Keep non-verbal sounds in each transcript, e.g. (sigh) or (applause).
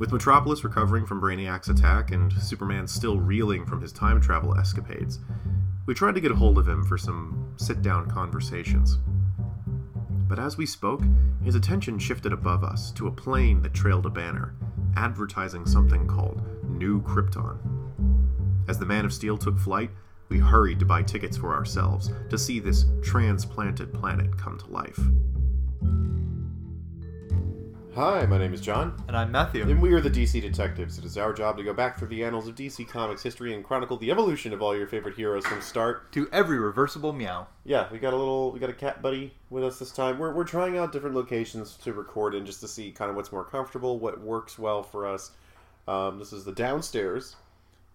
With Metropolis recovering from Brainiac's attack and Superman still reeling from his time travel escapades, we tried to get a hold of him for some sit down conversations. But as we spoke, his attention shifted above us to a plane that trailed a banner, advertising something called New Krypton. As the Man of Steel took flight, we hurried to buy tickets for ourselves to see this transplanted planet come to life. Hi, my name is John. And I'm Matthew. And we are the DC Detectives. It is our job to go back through the annals of DC Comics history and chronicle the evolution of all your favorite heroes from start. To every reversible meow. Yeah, we got a little, we got a cat buddy with us this time. We're, we're trying out different locations to record in just to see kind of what's more comfortable, what works well for us. Um, this is the downstairs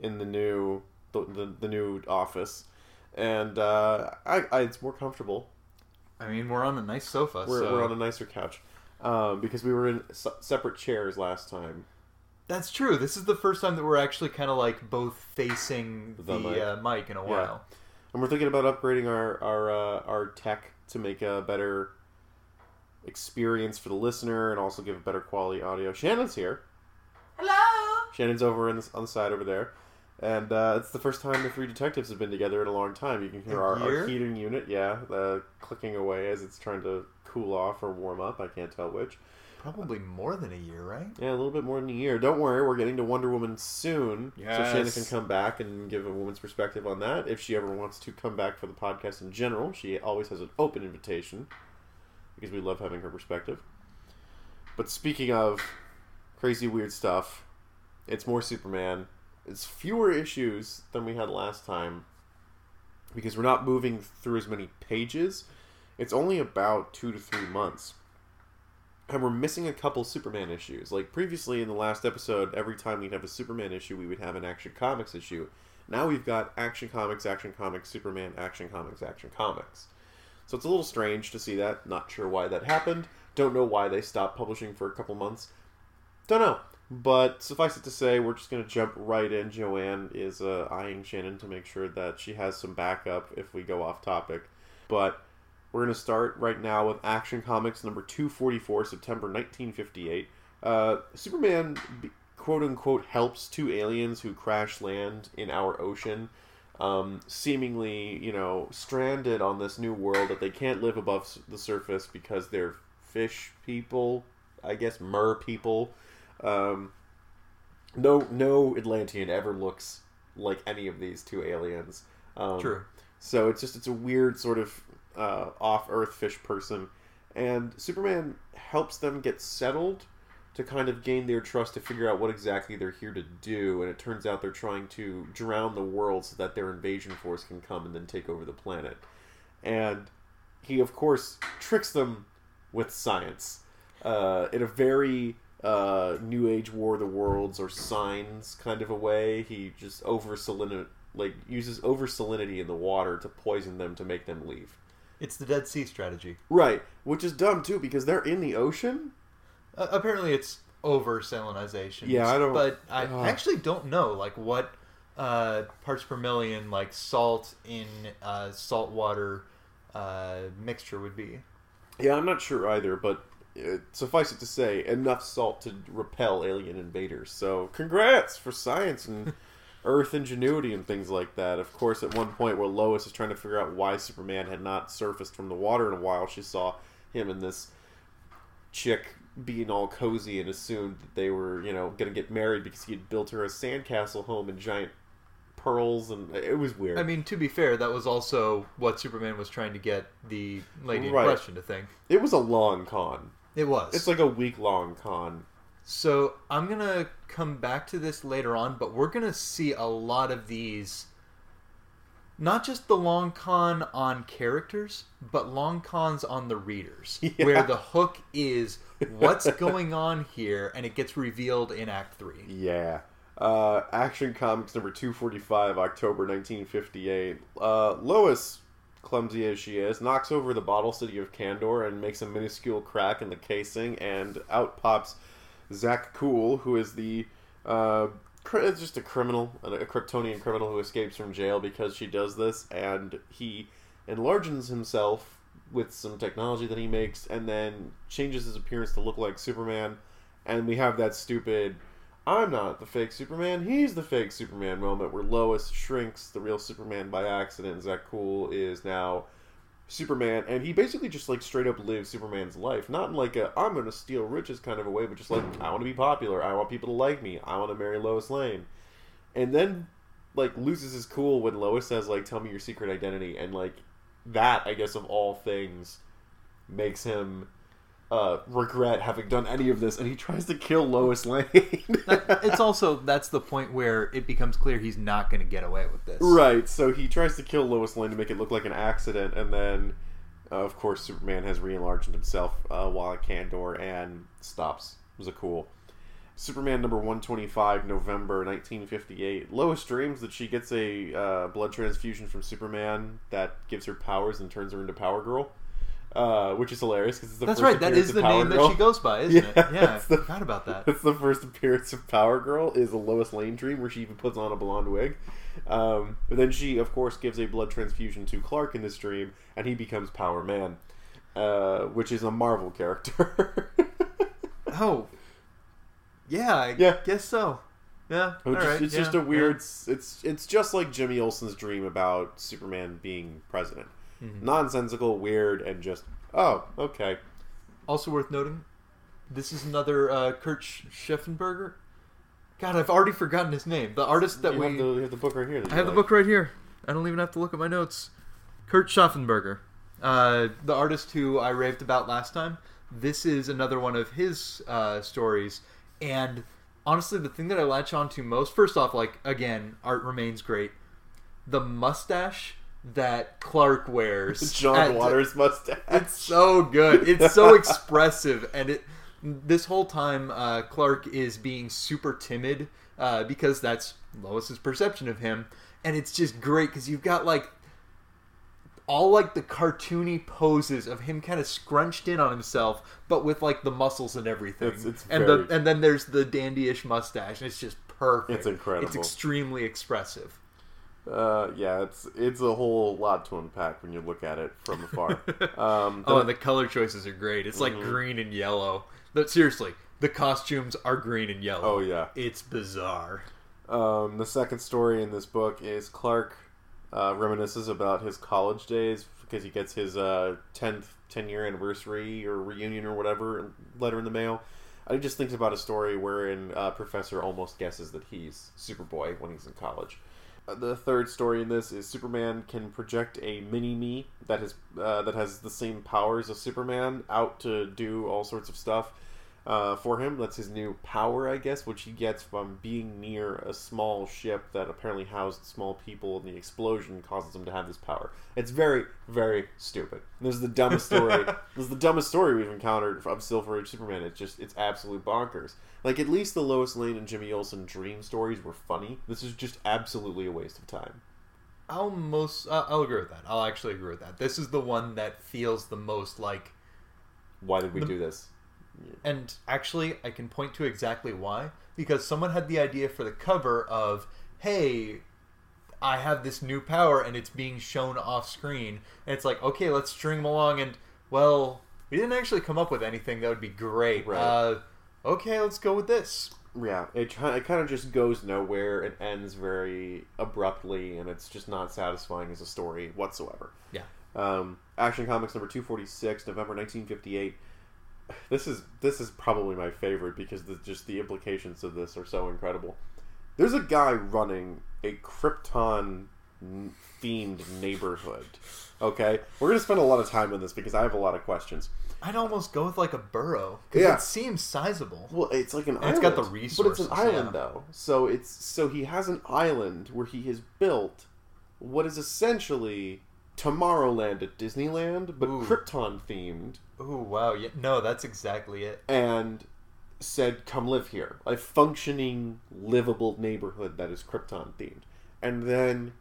in the new, the, the, the new office. And uh, I, I, it's more comfortable. I mean, we're on a nice sofa. We're, so we're on a nicer couch. Um, because we were in se- separate chairs last time. That's true. This is the first time that we're actually kind of like both facing The the, mic. uh, mic in a while. and we're thinking about upgrading our our uh, our tech to make a better experience for the listener and also give a better quality audio. Shannon's here. Hello. Shannon's over in the, on the side over there, and uh, it's the first time the three detectives have been together in a long time. You can hear our, our heating unit, yeah, uh, clicking away as it's trying to cool off or warm up. I can't tell which. Probably more than a year, right? Yeah, a little bit more than a year. Don't worry, we're getting to Wonder Woman soon. So Shannon can come back and give a woman's perspective on that. If she ever wants to come back for the podcast in general, she always has an open invitation because we love having her perspective. But speaking of crazy, weird stuff, it's more Superman. It's fewer issues than we had last time because we're not moving through as many pages. It's only about two to three months and we're missing a couple Superman issues. Like previously in the last episode, every time we'd have a Superman issue, we would have an Action Comics issue. Now we've got Action Comics, Action Comics, Superman, Action Comics, Action Comics. So it's a little strange to see that. Not sure why that happened. Don't know why they stopped publishing for a couple months. Don't know. But suffice it to say, we're just going to jump right in. Joanne is uh, eyeing Shannon to make sure that she has some backup if we go off topic. But we're going to start right now with Action Comics number 244, September 1958. Uh, Superman, quote unquote, helps two aliens who crash land in our ocean, um, seemingly, you know, stranded on this new world that they can't live above the surface because they're fish people, I guess, mer people. Um, no, no Atlantean ever looks like any of these two aliens. Um, True. so it's just it's a weird sort of uh, off Earth fish person, and Superman helps them get settled to kind of gain their trust to figure out what exactly they're here to do. And it turns out they're trying to drown the world so that their invasion force can come and then take over the planet. And he, of course, tricks them with science uh, in a very uh, New Age War of the Worlds or Signs kind of a way. He just over salinity, like uses over salinity in the water to poison them to make them leave. It's the Dead Sea strategy. Right, which is dumb too because they're in the ocean. Uh, apparently, it's over salinization. Yeah, I don't- But I Ugh. actually don't know, like, what uh, parts per million, like, salt in uh, saltwater uh, mixture would be. Yeah, I'm not sure either, but uh, suffice it to say, enough salt to repel alien invaders. So, congrats for science and (laughs) Earth ingenuity and things like that. Of course, at one point where Lois is trying to figure out why Superman had not surfaced from the water in a while, she saw him and this chick being all cozy and assumed that they were, you know, going to get married because he had built her a sandcastle home and giant pearls, and it was weird. I mean, to be fair, that was also what Superman was trying to get the lady Right. in question to think. it was a long con. It was. It's like a week long con. So I'm gonna come back to this later on, but we're gonna see a lot of these. Not just the long con on characters, but long cons on the readers, (laughs) Yeah. where the hook is what's going on here, and it gets revealed in Act Three. Yeah. Uh, Action Comics number 245, October 1958. Uh, Lois, clumsy as she is, knocks over the bottle city of Kandor and makes a minuscule crack in the casing, and out pops Zak-Kul, who is the. Uh, cr- just a criminal, a Kryptonian criminal who escapes from jail because she does this, and he enlarges himself with some technology that he makes, and then changes his appearance to look like Superman, and we have that stupid I'm not the fake Superman, he's the fake Superman moment where Lois shrinks the real Superman by accident. Zak-Kul is now Superman, and he basically just like straight up lives Superman's life. Not in like a I'm gonna steal riches kind of a way, but just like I want to be popular, I want people to like me, I want to marry Lois Lane. And then like loses his cool when Lois says like tell me your secret identity and like that I guess of all things makes him uh, regret having done any of this, and he tries to kill Lois Lane. That- it's (laughs) also that's the point where it becomes clear he's not going to get away with this. right. So he tries to kill Lois Lane to make it look like an accident, and then, uh, of course, Superman has re-enlarged himself uh, while at Kandor and stops. It was a cool. Superman number 125, November 1958. Lois dreams that she gets a uh, blood transfusion from Superman that gives her powers and turns her into Power Girl, uh, which is hilarious because it's the That's first right. That is the name Girl. that she goes by, isn't (laughs) Yeah, it? Yeah, I the- forgot about that. (laughs) That's the first appearance of Power Girl is a Lois Lane dream where she even puts on a blonde wig. Um, but then she, of course, gives a blood transfusion to Clark in this dream, and he becomes Power Man, uh, which is a Marvel character. (laughs) Oh, yeah, I Yeah. guess so. Yeah, all is- right, it's just a weird. It's it's just like Jimmy Olsen's dream about Superman being president. Mhm. Nonsensical, weird, and just oh okay. Also worth noting, this is another uh, Kurt Sch- Schaffenberger. God, I've already forgotten his name. The artist that you, we have the, you have the book right here. I have the book right here. I don't even have to look at my notes. Kurt Schaffenberger, uh, the artist who I raved about last time. This is another one of his uh, stories, and honestly, the thing that I latch on to most, first off, like again, art remains great. The mustache that Clark wears, (laughs) John at- Waters mustache. it's so good. It's so (laughs) expressive, and it. This whole time, uh, Clark is being super timid uh, because that's Lois's perception of him, and it's just great because you've got like all like the cartoony poses of him kind of scrunched in on himself, but with like the muscles and everything. It's- it's and very- the and then there's the dandyish mustache, and it's just perfect. It's incredible. It's extremely expressive. Uh, yeah, it's it's a whole lot to unpack when you look at it from afar. (laughs) Um, Oh, and the color choices are great. It's like Mhm. green and yellow. But seriously, the costumes are green and yellow. oh yeah. It's bizarre. Um, the second story in this book is Clark uh, reminisces about his college days because he gets his uh, 10th 10 year anniversary or reunion or whatever letter in the mail. He just thinks about a story wherein uh, Professor almost guesses that he's Superboy when he's in college. The third story in this is Superman can project a mini me that has uh, that has the same powers as Superman out to do all sorts of stuff uh, for him. That's his new power, I guess, which he gets from being near a small ship that apparently housed small people, and the explosion causes him to have this power. It's very, very stupid. This is the dumbest story. (laughs) this is the dumbest story we've encountered of Silver Age Superman. It's just, it's absolute bonkers. Like at least the Lois Lane and Jimmy Olsen dream stories were funny. This is just absolutely a waste of time. I'll most uh, I'll agree with that. I'll actually agree with that. This is the one that feels the most like Why did we The- do this? And actually I can point to exactly why because someone had the idea for the cover of hey I have this new power and it's being shown off screen and it's like okay let's string them along and well we didn't actually come up with anything that would be great Right. uh, okay let's go with this Yeah, it, it kind of just goes nowhere. It ends very abruptly, and it's just not satisfying as a story whatsoever. Yeah. Um, Action Comics number two forty six, November nineteen fifty eight. This is this is probably my favorite because the, just the implications of this are so incredible. There's a guy running a Krypton themed neighborhood. Okay, we're gonna spend a lot of time on this because I have a lot of questions. I'd almost go with like a burrow because Yeah. it seems sizable Well, it's like an And island. it's got the resources, but it's an island yeah. though. So it's so he has an island where he has built what is essentially Tomorrowland at Disneyland, but Ooh. Krypton themed, Ooh, wow. Yeah, no, that's exactly it. and said, "Come live here." A functioning, livable neighborhood that is Krypton themed, and then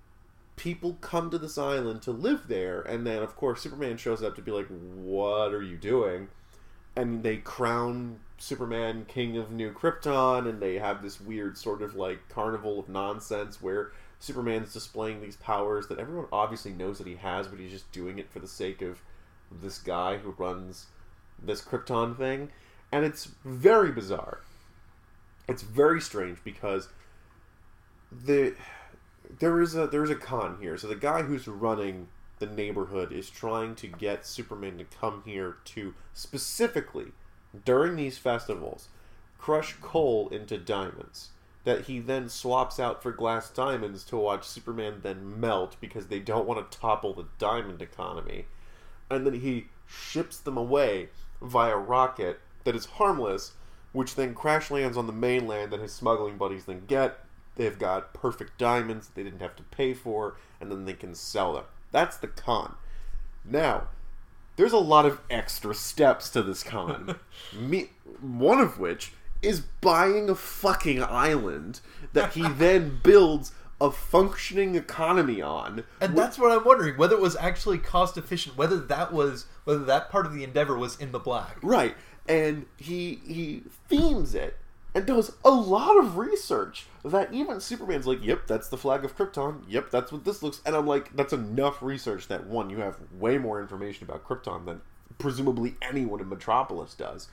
people come to this island to live there, and then of course Superman shows up to be like, "What are you doing?" And they crown Superman king of New Krypton, and they have this weird sort of like carnival of nonsense where Superman's displaying these powers that everyone obviously knows that he has, but he's just doing it for the sake of this guy who runs this Krypton thing, and it's very bizarre. it's very strange because the there is a there's a con here. So the guy who's running the neighborhood is trying to get Superman to come here to specifically during these festivals crush coal into diamonds that he then swaps out for glass diamonds to watch Superman then melt because they don't want to topple the diamond economy. And then he ships them away via rocket that is harmless, which then crash lands on the mainland that his smuggling buddies then get. They've got perfect diamonds they didn't have to pay for, and then they can sell them. That's the con. Now, there's a lot of extra steps to this con. (laughs) Me, one of which is buying a fucking island that he (laughs) then builds a functioning economy on. And that's what I'm wondering whether it was actually cost efficient, whether that was whether that part of the endeavor was in the black. Right. And he he themes it and does a lot of research that even Superman's like, "Yep, that's the flag of Krypton. Yep, that's what this looks." And I'm like, that's enough research that one, you have way more information about Krypton than presumably anyone in Metropolis does.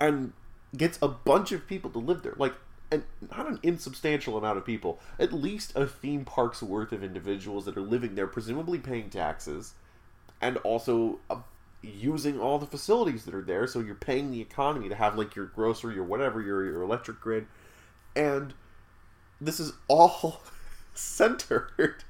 And gets a bunch of people to live there. Like and not an insubstantial amount of people, at least a theme park's worth of individuals that are living there, presumably paying taxes, and also uh, using all the facilities that are there. So you're paying the economy to have like your grocery or whatever, your your electric grid, and this is all (laughs) centered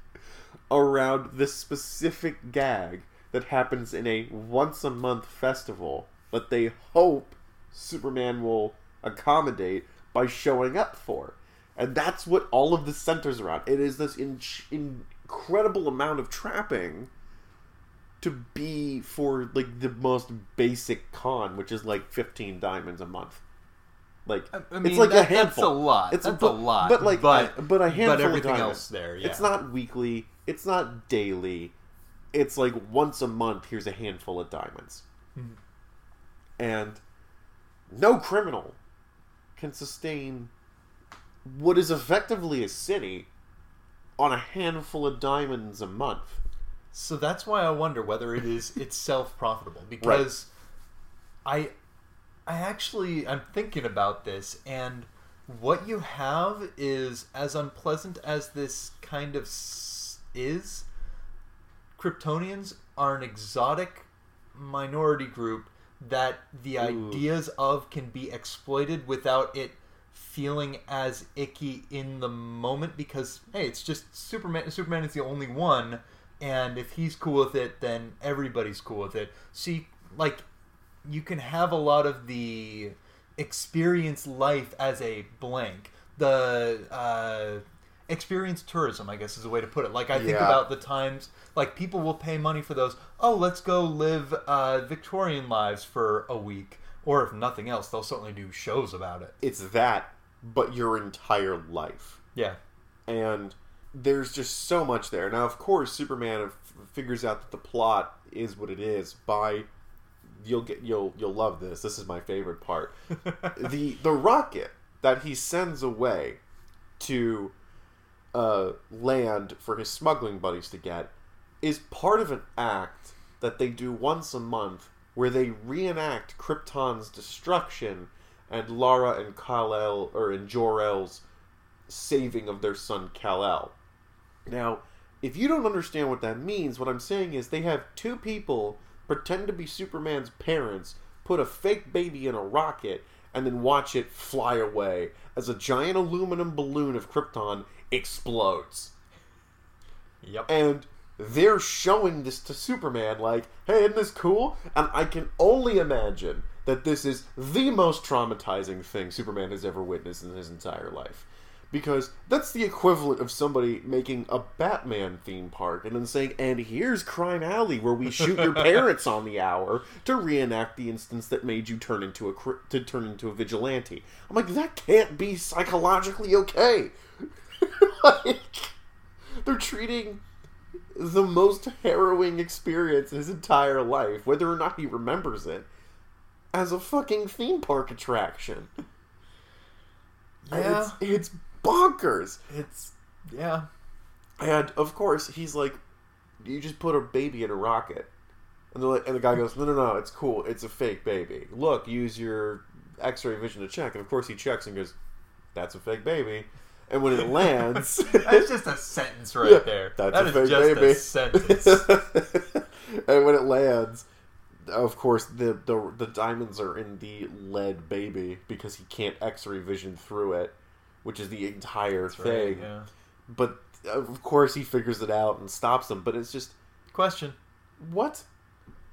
around this specific gag that happens in a once a month festival that they hope Superman will accommodate by showing up for. And that's what all of this centers around. It is this in- incredible amount of trapping to be for like the most basic con, which is like 15 diamonds a month. Like I mean, it's like that- a handful. That's a lot. It's that's but, a lot. but like but, but a handful but everything of diamonds. else there. Yeah. It's not weekly. It's not daily. It's like once a month. Here's a handful of diamonds, Hmm. and no criminal can sustain what is effectively a city on a handful of diamonds a month. So that's why I wonder whether it is (laughs) itself profitable because I I actually I'm thinking about this and what you have is as unpleasant as this kind of s- is Kryptonians are an exotic minority group that the Ooh. ideas of can be exploited without it feeling as icky in the moment because hey it's just superman superman is the only one and if he's cool with it then everybody's cool with it see like you can have a lot of the experience life as a blank the uh experience tourism i guess is a way to put it like i think Yeah. about the times like people will pay money for those oh let's go live uh victorian lives for a week or if nothing else they'll certainly do shows about it It's that, but your entire life. yeah and there's just so much there. Now, of course, Superman f- figures out that the plot is what it is by you'll get you'll you'll love this. This is my favorite part. (laughs) the the rocket that he sends away to uh, land for his smuggling buddies to get is part of an act that they do once a month where they reenact Krypton's destruction and Lara and Kal-El or and Jor-El's saving of their son Kal-El. Now, if you don't understand what that means, what I'm saying is they have two people pretend to be Superman's parents, put a fake baby in a rocket, and then watch it fly away as a giant aluminum balloon of Krypton explodes. yep And they're showing this to Superman like, hey, isn't this cool? And I can only imagine that this is the most traumatizing thing Superman has ever witnessed in his entire life. Because that's the equivalent of somebody making a Batman theme park and then saying, and here's Crime Alley where we shoot your (laughs) parents on the hour to reenact the instance that made you turn into a to turn into a vigilante. I'm like, that can't be psychologically okay. (laughs) like, they're treating the most harrowing experience in his entire life, whether or not he remembers it, as a fucking theme park attraction. And Yeah. It's, it's bonkers. it's yeah And of course, he's like, "You just put a baby in a rocket," and the and the guy goes, "No, no, no, it's cool. It's a fake baby. Look, use your X-ray vision to check." And of course, he checks and goes, "That's a fake baby," and when it (laughs) lands, That's just a sentence right Yeah, there. that's That a is just baby. a sentence. (laughs) and when it lands, of course the, the the diamonds are in the lead baby because he can't X-ray vision through it, which is the entire That's right, thing. yeah. But of course he figures it out and stops them. But it's just Question: what?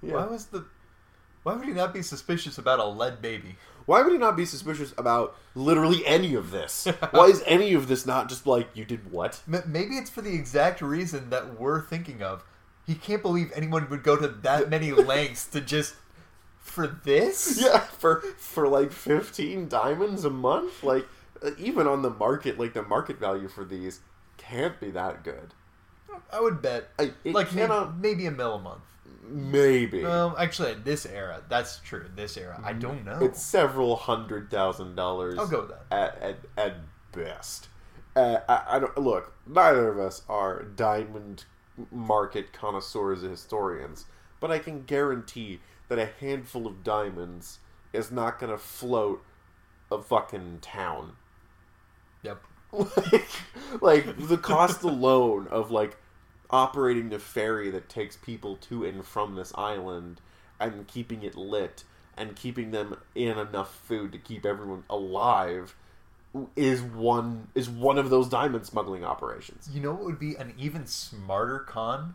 Why was the? Why would he not be suspicious about a lead baby? Why would he not be suspicious about literally any of this? (laughs) Why is any of this not just like you did what? M- Maybe it's for the exact reason that we're thinking of. He can't believe anyone would go to that (laughs) many lengths to just for this. (laughs) Yeah, for for like fifteen diamonds a month, like uh, even on the market, like the market value for these can't be that good. I would bet I, like may- cannot, maybe a mil a month. Maybe Um, actually, this era, that's true. This era, I don't know. it's several hundred thousand dollars. I'll go with that. at at, at best. Uh, I, I don't look. Neither of us are diamond market connoisseurs or historians, but I can guarantee that a handful of diamonds is not going to float a fucking town. Yep. (laughs) like, like the cost (laughs) alone of like operating the ferry that takes people to and from this island and keeping it lit and keeping them in enough food to keep everyone alive is one is one of those diamond smuggling operations. You know what would be an even smarter con?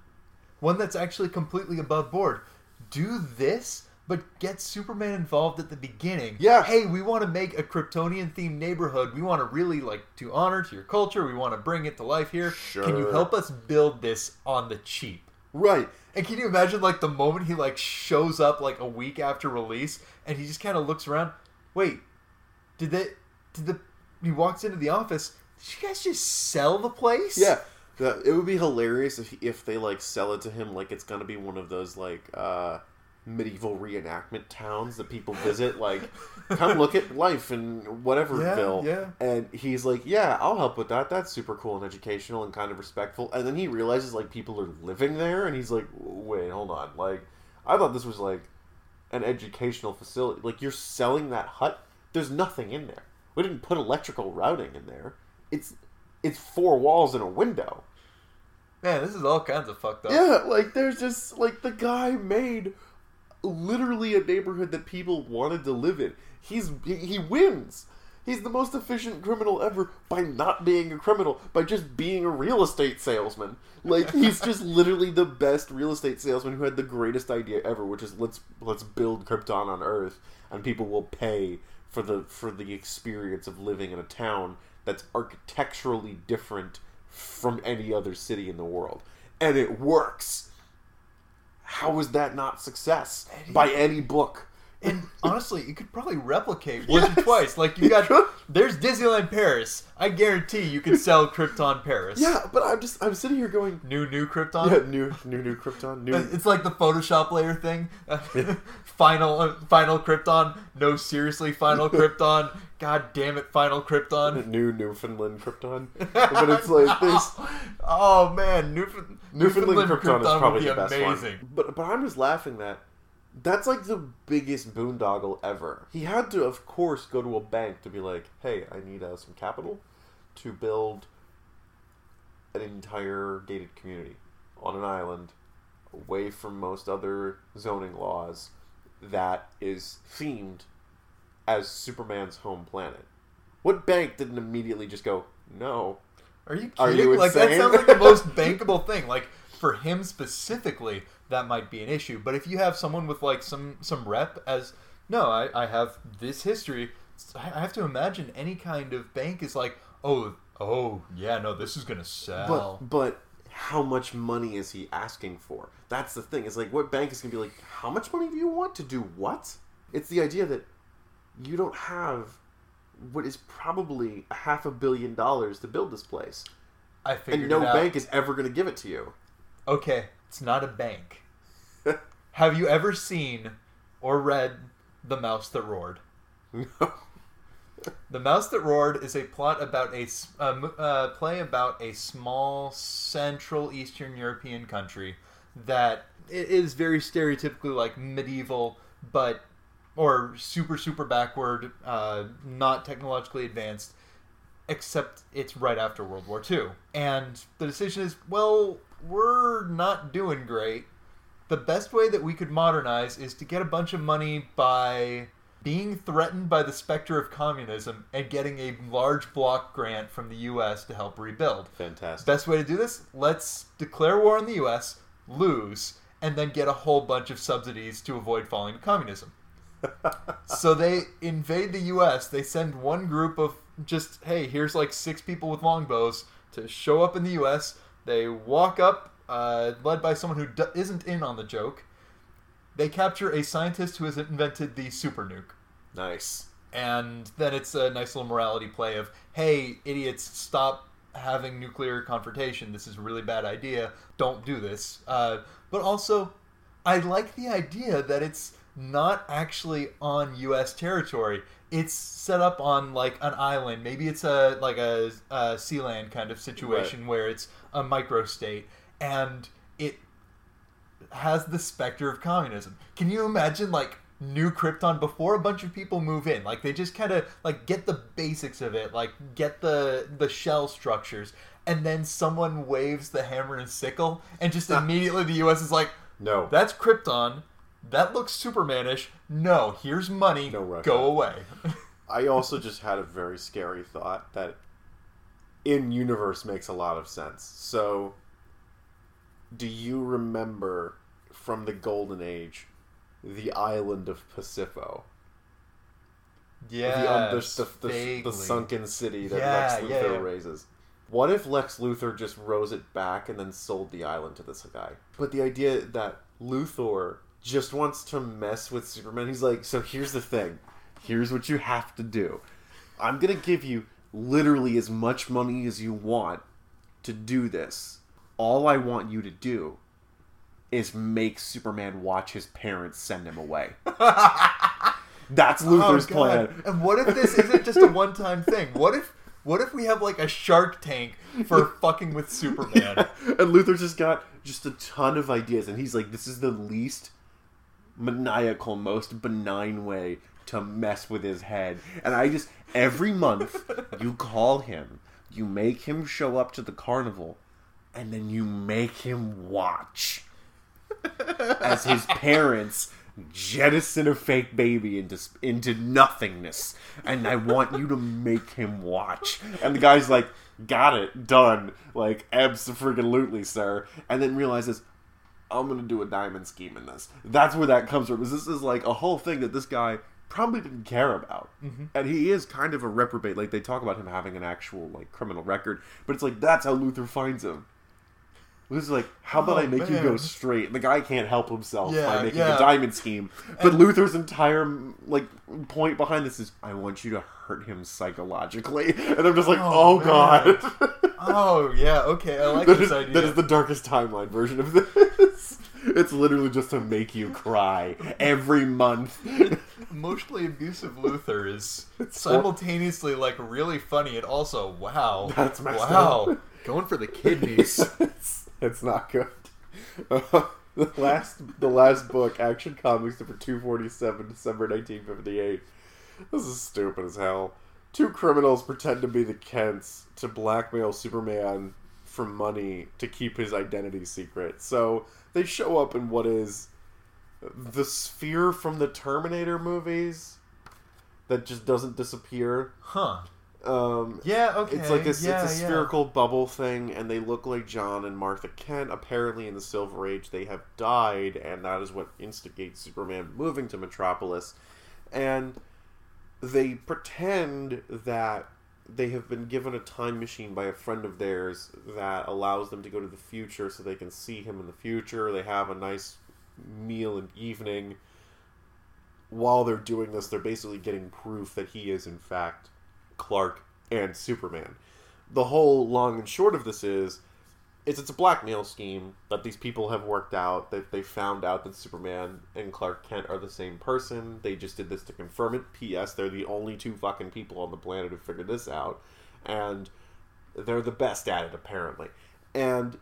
One that's actually completely above board. Do this, but get Superman involved at the beginning. Yeah. Hey, we want to make a Kryptonian themed neighborhood. We want to really like do honor to your culture. We want to bring it to life here. Sure. Can you help us build this on the cheap? Right. And can you imagine like the moment he like shows up like a week after release and he just kind of looks around? Wait, did they? Did the? He walks into the office. Did you guys just sell the place? Yeah. It would be hilarious if if they like sell it to him like it's gonna be one of those like uh medieval reenactment towns that people (laughs) visit like come look at life in whateverville Yeah, yeah. and he's like yeah i'll help with that. That's super cool and educational and kind of respectful. And then he realizes like people are living there and he's like wait hold on. Like i thought this was like an educational facility. Like you're selling that hut? There's nothing in there. We didn't put electrical routing in there. It's it's four walls and a window. Man, this is all kinds of fucked up. yeah, like there's just like the guy made literally a neighborhood that people wanted to live in. He's he, he wins. He's the most efficient criminal ever by not being a criminal, by just being a real estate salesman. Like he's just (laughs) literally the best real estate salesman who had the greatest idea ever, which is let's let's build Krypton on Earth and people will pay for the for the experience of living in a town that's architecturally different from any other city in the world. And it works. How is that not success by any book? And (laughs) honestly, you could probably replicate once Yes. or twice. Like you got could. there's Disneyland Paris. I guarantee you could sell Krypton Paris. Yeah, but I'm just I'm sitting here going, New new Krypton. yeah, new new new Krypton, new It's like the Photoshop layer thing. (laughs) final, uh, final Krypton. No, seriously, final Krypton. (laughs) God damn it, final Krypton. new Newfoundland Krypton. But it's like this Oh man, Newfoundland, Newfoundland Krypton, is probably would be the best amazing. one. But but I'm just laughing that that's like the biggest boondoggle ever. He had to, of course, go to a bank to be like, "Hey, I need uh, some capital to build an entire gated community on an island, away from most other zoning laws, that is themed as Superman's home planet." What bank didn't immediately just go, "No"? Are you kidding? Are you like that sounds like the most (laughs) bankable thing. Like for him specifically, that might be an issue. But if you have someone with like some some rep as no, I, I have this history. I I have to imagine any kind of bank is like, oh, oh, yeah, no, this is gonna sell. But but how much money is he asking for? That's the thing. It's like what bank is gonna be like? How much money do you want to do what? It's the idea that you don't have what is probably a half a billion dollars to build this place, I figured and no it out. bank is ever gonna give it to you. Okay, it's not a bank. (laughs) have you ever seen or read The Mouse That Roared? No. (laughs) The Mouse That Roared is a plot about a s- a m- uh, play about a small Central Eastern European country that i- very stereotypically like medieval, but or super super backward, uh, not technologically advanced. except it's right after World War II. And the decision is, well, we're not doing great. The best way that we could modernize is to get a bunch of money by being threatened by the specter of communism and getting a large block grant from the US to help rebuild. Fantastic. Best way to do this? Let's declare war on the US, lose, and then get a whole bunch of subsidies to avoid falling to communism. So they invade the US. They send one group of just, hey, here's like six people with longbows to show up in the US. They walk up, uh, led by someone who d- isn't in on the joke. They capture a scientist who has invented the super nuke. Nice. And then it's a nice little morality play of, hey, idiots, stop having nuclear confrontation. This is a really bad idea. Don't do this. Uh, but also, I like the idea that it's not actually on U.S. territory. It's set up on like an island. Maybe it's a like a, a Sealand kind of situation where it's a microstate and it has the specter of communism. Can you imagine like new Krypton before a bunch of people move in? Like they just kind of like get the basics of it, like get the the shell structures, and then someone waves the hammer and sickle, and just ah. immediately the U.S. is like, No. "That's Krypton. That looks Supermanish. No, here's money. No Russia. Go away." (laughs) I also just had a very scary thought that in universe makes a lot of sense. So, do you remember from the Golden Age the island of Pacifo? yeah, the, the, the, the, the sunken city that Yeah, Lex Luthor yeah, yeah. raises. What if Lex Luthor just rose it back and then sold the island to this guy? But the idea that Luthor just wants to mess with Superman, he's like, so here's the thing. Here's what you have to do. I'm going to give you literally as much money as you want to do this. All I want you to do is make Superman watch his parents send him away. (laughs) That's oh, Luthor's Oh, plan. And what if this isn't just a one-time thing? What if what if we have like a Shark Tank for (laughs) fucking with Superman? (laughs) and Luther just got just a ton of ideas, and he's like, "This is the least maniacal, most benign way to mess with his head." And I just every month (laughs) you call him, you make him show up to the carnival, and then you make him watch (laughs) as his parents jettison a fake baby into into nothingness, and I want you to make him watch. And the guy's like, "Got it, done." Like, absolutely, sir. And then realizes. I'm gonna do a diamond scheme in this. That's where that comes from. Is this is like a whole thing that this guy probably didn't care about, mm-hmm. and he is kind of a reprobate. Like they talk about him having an actual like criminal record, but it's like that's how Luthor finds him. Luthor's like, how about Oh, I make you go straight? And the guy can't help himself Yeah, by making yeah. a diamond scheme. But Luthor's entire like point behind this is, I want you to hurt him psychologically. And I'm just like, Oh, oh, god. oh yeah, okay, I like (laughs) That this is, idea. that is the darkest timeline version of this. (laughs) It's literally just to make you cry every month. Emotionally abusive Luther is simultaneously like really funny and also wow. That's wow. up. Going for the kidneys. (laughs) it's, not good. Uh, (laughs) the last the last book, Action Comics number two forty seven, December nineteen fifty eight. This is stupid as hell. Two criminals pretend to be the Kents to blackmail Superman for money to keep his identity secret. So they show up in what is the sphere from the Terminator movies that just doesn't disappear. huh. Um, Yeah, okay. it's like a, yeah, it's a yeah. spherical bubble thing, and they look like John and Martha Kent. Apparently, in the Silver Age, they have died, and that is what instigates Superman moving to Metropolis. And they pretend that they have been given a time machine by a friend of theirs that allows them to go to the future so they can see him in the future. They have a nice meal and evening. While they're doing this, they're basically getting proof that he is, in fact, Clark and Superman. The whole long and short of this is it's it's a blackmail scheme that these people have worked out that they found out that Superman and Clark Kent are the same person. They just did this to confirm it. P.S. They're the only two fucking people on the planet who figured this out, and they're the best at it apparently. And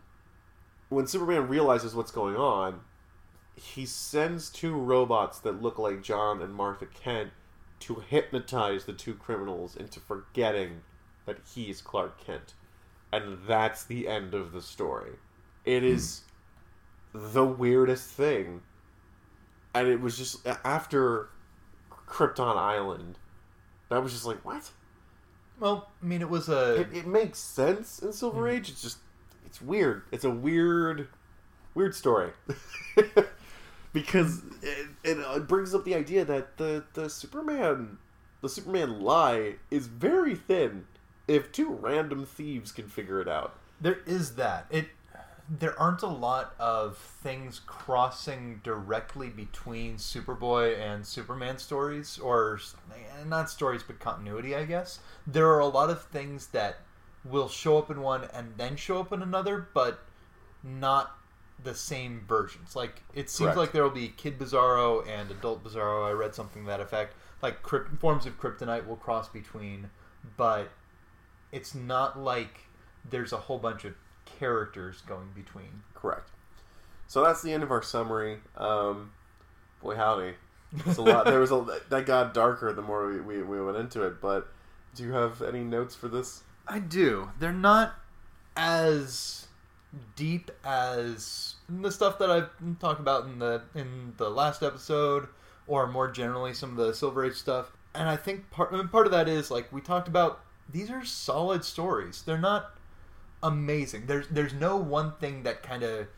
when Superman realizes what's going on, he sends two robots that look like John and Martha Kent to hypnotize the two criminals into forgetting that he's Clark Kent. And that's the end of the story. It is the weirdest thing. And it was just after Krypton Island, that was just like, what? Well, I mean, it was a. It, it makes sense in Silver Mhm. Age. It's just, it's weird. It's a weird, weird story. (laughs) because it, it uh, brings up the idea that the, the Superman, the Superman lie is very thin if two random thieves can figure it out. There is that. It there aren't a lot of things crossing directly between Superboy and Superman stories or eh, not stories but continuity, I guess. There are a lot of things that will show up in one and then show up in another, but not the same versions. Like it seems Correct. like there will be Kid Bizarro and Adult Bizarro. I read something to that effect. Like crypt- forms of kryptonite will cross between, but it's not like there's a whole bunch of characters going between. Correct. So that's the end of our summary. Um, boy, howdy. It's a lot. There was a (laughs) that got darker the more we, we, we went into it. But do you have any notes for this? I do. They're not as deep as the stuff that I've talked about in the in the last episode, or more generally some of the Silver Age stuff. And I think part I mean, part of that is like we talked about. These are solid stories. They're not amazing. There's there's no one thing that kind of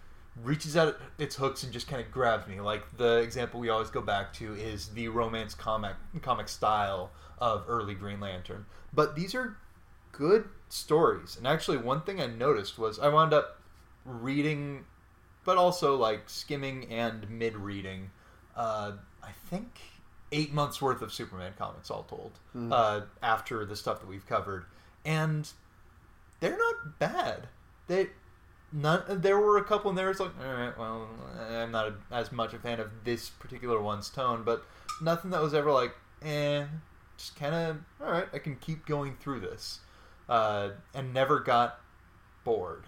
reaches out its hooks and just kind of grabs me. Like the example we always go back to is the romance comic comic style of early Green Lantern. But these are good stories. And actually, one thing I noticed was I wound up reading, but also like skimming and mid reading. Uh, I think eight months worth of Superman comics, all told, Mhm. uh, after the stuff that we've covered, and they're not bad. They none. There were a couple in there. It's like, all right, well, I'm not a, as much a fan of this particular one's tone, but nothing that was ever like, eh. Just kind of, all right, I can keep going through this, uh, and never got bored.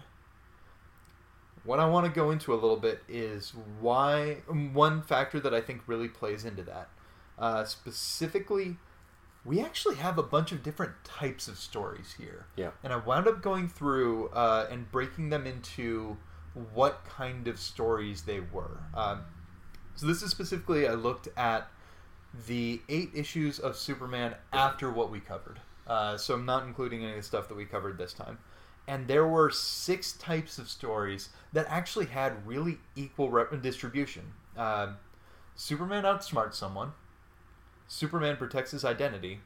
What I want to go into a little bit is why one factor that I think really plays into that. Uh, specifically, we actually have a bunch of different types of stories here. Yeah. And I wound up going through uh, and breaking them into what kind of stories they were. Um, so this is specifically, I looked at the eight issues of Superman after what we covered. Uh, so I'm not including any of the stuff that we covered this time. And there were six types of stories that actually had really equal rep- distribution. Um Superman outsmarts someone. Superman protects his identity.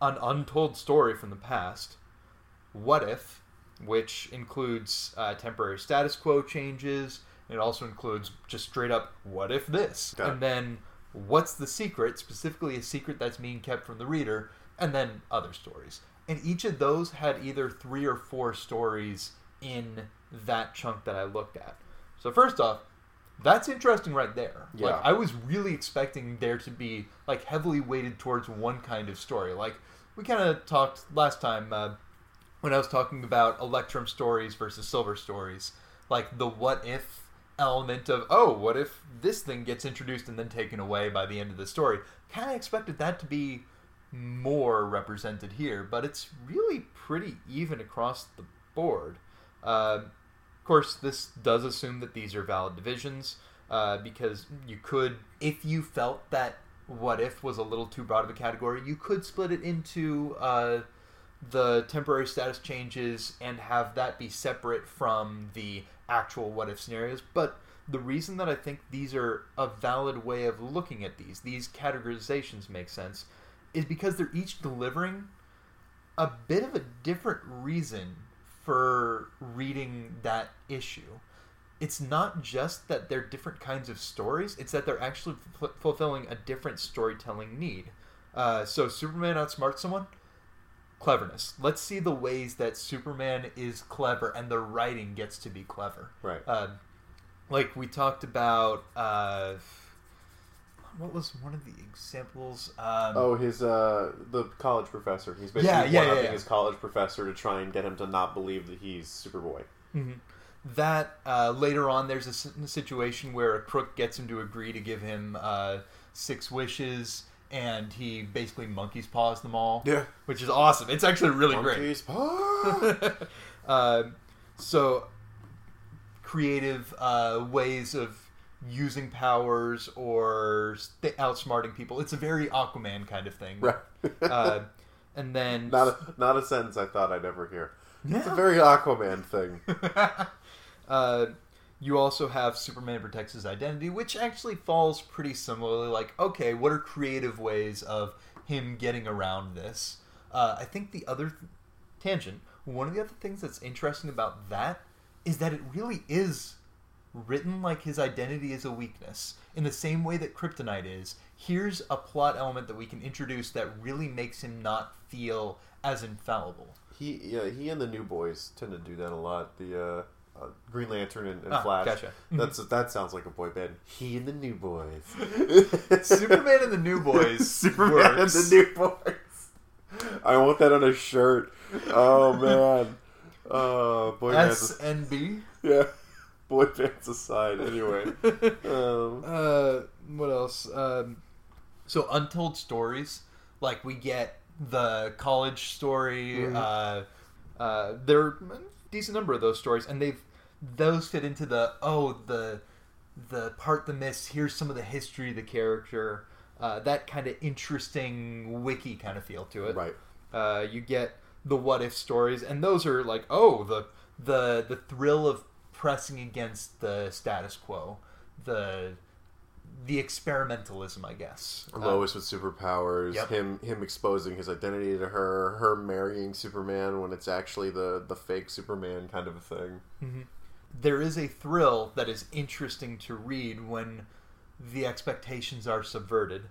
An untold story from the past. What if, which includes uh, temporary status quo changes. It also includes just straight up, what if this? Got it. And then, what's the secret? Specifically, a secret that's being kept from the reader. And then other stories. And each of those had either three or four stories in that chunk that I looked at. So, first off, that's interesting right there. Yeah. Like I was really expecting there to be like heavily weighted towards one kind of story. Like we kind of talked last time uh, when I was talking about Electrum stories versus Silver stories. Like the what if element of oh, what if this thing gets introduced and then taken away by the end of the story? Kind of expected that to be more represented here, but it's really pretty even across the board. Uh, of course, this does assume that these are valid divisions, uh, because you could, if you felt that what if was a little too broad of a category, you could split it into uh, the temporary status changes and have that be separate from the actual what if scenarios. But the reason that I think these are a valid way of looking at these, these categorizations make sense, is because they're each delivering a bit of a different reason for reading that issue. It's not just that they're different kinds of stories, it's that they're actually f- fulfilling a different storytelling need. Uh, so, Superman outsmarts someone? Cleverness. Let's see the ways that Superman is clever and the writing gets to be clever. Right. Uh, like we talked about, uh, what was one of the examples? Um, Oh, his uh, the college professor. He's basically Yeah, yeah, yeah, yeah. his college professor to try and get him to not believe that he's Superboy. Mhm. That uh, later on, there's a situation where a crook gets him to agree to give him uh, six wishes, and he basically monkey's paws them all. Yeah. which is awesome. It's actually really great. Monkey's (laughs) paw. uh, so creative uh, ways of using powers or st- outsmarting people. It's a very Aquaman kind of thing. right. Uh, and then (laughs) not a not a sentence I thought I'd ever hear. It's a very Aquaman thing. (laughs) uh, you also have Superman protects his identity, which actually falls pretty similarly. Like, okay, what are creative ways of him getting around this? Uh, I think the other th- tangent, one of the other things that's interesting about that is that it really is written like his identity is a weakness in the same way that kryptonite is here's a plot element that we can introduce that really makes him not feel as infallible He yeah he and the New Boys tend to do that a lot. The uh, uh, Green Lantern and, and Ah, Flash. gotcha. That's that sounds like a boy band. He and the New Boys. (laughs) superman and the new boys (laughs) Superman works. and the New Boys. I want that on a shirt. Oh man. (laughs) Oh boy snb Yeah. Boy bands aside. Anyway. (laughs) Um, uh what else um so untold stories like we get the college story Mhm. uh uh there are a decent number of those stories and they've those fit into the oh the the part the miss here's some of the history of the character uh, that kind of interesting wiki kind of feel to it right. uh, you get the what if stories and those are like oh the the the thrill of pressing against the status quo the the experimentalism i guess Uh, Lois with superpowers, Yep. him him exposing his identity to her, her marrying Superman when it's actually the the fake Superman kind of a thing. there is a thrill that is interesting to read when the expectations are subverted.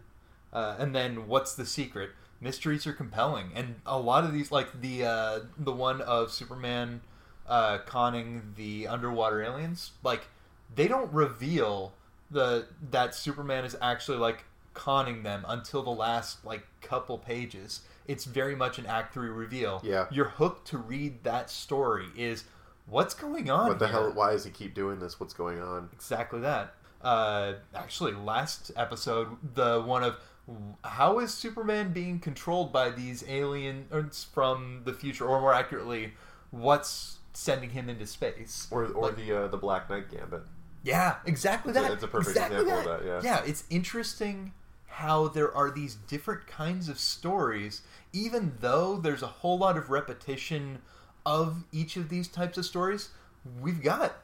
Uh, and then what's the secret? Mysteries are compelling, and a lot of these, like the uh, the one of Superman uh, conning the underwater aliens, like they don't reveal the that Superman is actually like conning them until the last like couple pages. It's very much an Act Three reveal. Yeah. you're hooked to read that story. Is what's going on? What the here? hell? Why does he keep doing this? What's going on? Exactly that. Uh, actually, last episode, the one of how is Superman being controlled by these aliens from the future, or more accurately, what's sending him into space? Or or Like- the uh, the Black Knight Gambit. Yeah, exactly a- that. it's a perfect exactly example of that, yeah. yeah, it's interesting how there are these different kinds of stories, even though there's a whole lot of repetition of each of these types of stories. We've got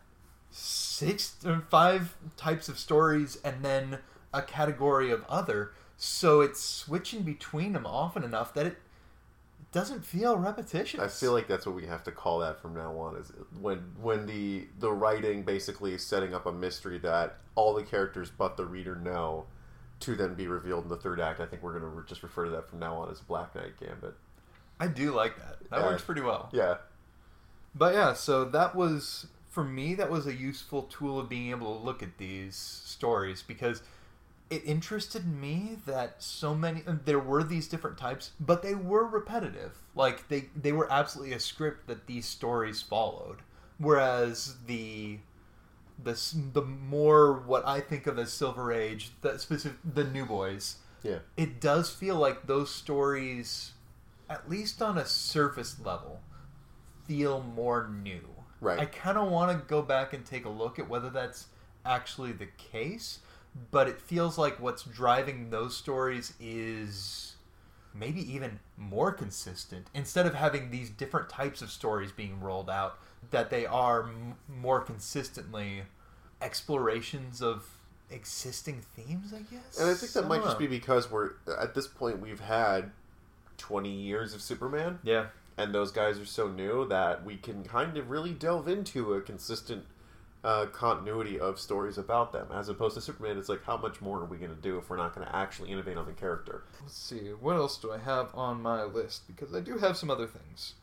six or five types of stories, and then a category of other. So it's switching between them often enough that it doesn't feel repetitious. I feel like that's what we have to call that from now on. Is when when the the writing basically is setting up a mystery that all the characters but the reader know, to then be revealed in the third act. I think we're gonna re- just refer to that from now on as Black Knight Gambit. I do like that. That Yeah. works pretty well. Yeah. But yeah, so that was for me that was a useful tool of being able to look at these stories because it interested me that so many uh, there were these different types, but they were repetitive. Like they they were absolutely a script that these stories followed. Whereas the the the more what I think of as Silver Age, the specific the New Boys, Yeah. it does feel like those stories, at least on a surface level, feel more new. Right. I kind of want to go back and take a look at whether that's actually the case, but it feels like what's driving those stories is maybe even more consistent. Instead of having these different types of stories being rolled out, that they are m- more consistently explorations of existing themes, I guess. And I think that might just be because we're at this point we've had twenty years of Superman, Yeah. and those guys are so new that we can kind of really delve into a consistent uh, continuity of stories about them, as opposed to Superman. It's like how much more are we going to do if we're not going to actually innovate on the character? Let's see, what else do I have on my list? Because I do have some other things.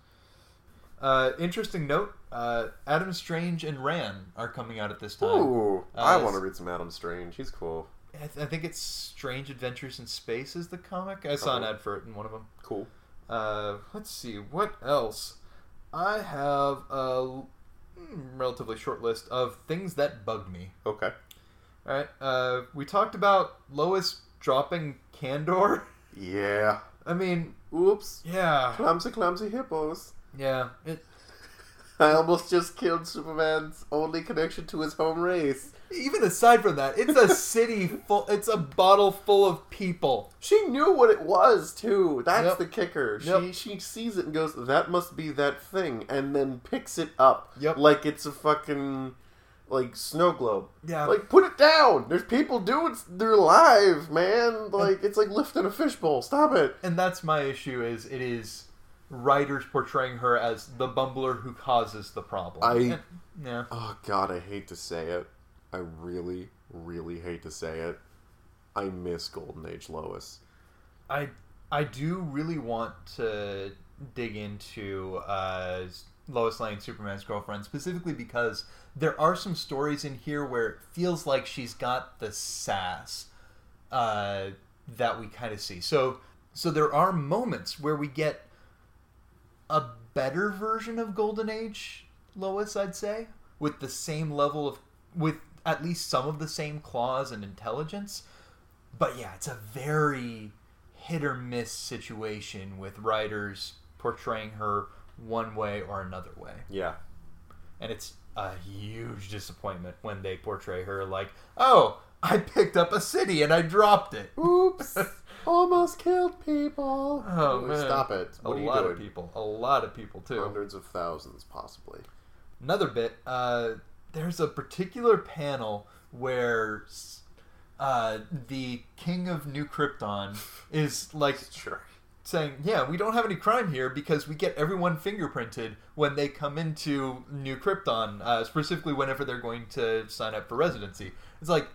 Uh, interesting note: uh, Adam Strange and Rann are coming out at this time. Ooh, Uh, I want to read some Adam Strange. He's cool. I, th- I think it's Strange Adventures in Space is the comic. I saw an Oh. ad for it in one of them. Cool. Uh, let's see, what else? I have a relatively short list of things that bugged me. Okay. All right, uh, we talked about Lois dropping Kandor (laughs) Yeah. I mean, Oops. yeah, Clumsy, clumsy hippos. yeah. It, (laughs) I almost just killed Superman's only connection to his home race. Even aside from that, it's a (laughs) city full. It's a bottle full of people. She knew what it was too. That's Yep. the kicker. She Yep. she sees it and goes, "That must be that thing," and then picks it up. Yep. Like it's a fucking like snow globe. Yeah. Like put it down. There's people doing. They're alive, man. Like it's like lifting a fishbowl. Stop it. and that's my issue. Is it is writers portraying her as the bumbler who causes the problem. I- And- yeah. Oh God, I hate to say it. I really, really hate to say it. I miss Golden Age Lois. I I do really want to dig into uh, Lois Lane, Superman's girlfriend, specifically because there are some stories in here where it feels like she's got the sass uh, that we kind of see. So so there are moments where we get a better version of Golden Age Lois, I'd say, with the same level of with at least some of the same claws and intelligence. But yeah, it's a very hit or miss situation with writers portraying her one way or another way. Yeah. And it's a huge disappointment when they portray her like, oh, I picked up a city and I dropped it. (laughs) Oops. Almost killed people. Oh, man. Stop it. A What are you lot doing? of people. A lot of people, too. Hundreds of thousands, possibly. Another bit, uh, there's a particular panel where uh, the king of New Krypton is like Sure. saying, "Yeah, we don't have any crime here because we get everyone fingerprinted when they come into New Krypton, uh, specifically whenever they're going to sign up for residency." It's like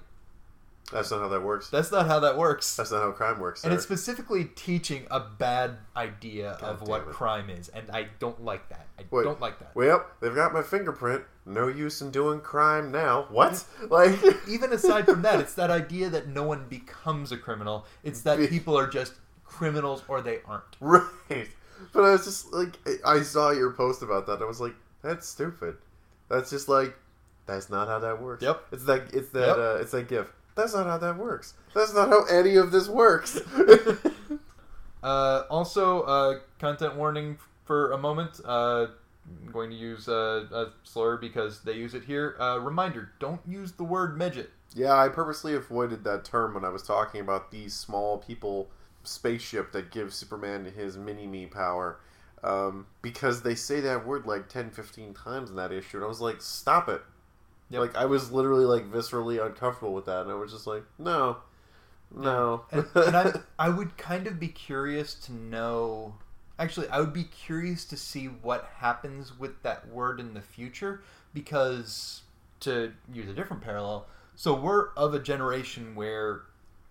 That's not how that works. that's not how that works, That's not how crime works. and sir. it's specifically teaching a bad idea of what it. crime is, and I don't like that. I Wait. don't like that. Well, they've got my fingerprint. No use in doing crime now. What? (laughs) Like, Even aside from that, it's (laughs) that idea that no one becomes a criminal. It's that people are just criminals or they aren't. right? But I was just like, I saw your post about that. I was like, that's stupid. That's just like, that's not how that works. Yep. It's that. It's that. Yep. Uh, it's that gift. That's not how that works. That's not how any of this works. (laughs) Uh, also, uh, content warning for a moment. Uh, I'm going to use a, a slur because they use it here. Uh, reminder: don't use the word midget. Yeah, I purposely avoided that term when I was talking about these small people spaceship that gives Superman his mini me power. Um, because they say that word like 10, 15 times in that issue, and I was like, stop it. Yep. Like, I was literally like viscerally uncomfortable with that, and I was just like, no, no. And, and I, I would kind of be curious to know. Actually, I would be curious to see what happens with that word in the future because, to use a different parallel, so we're of a generation where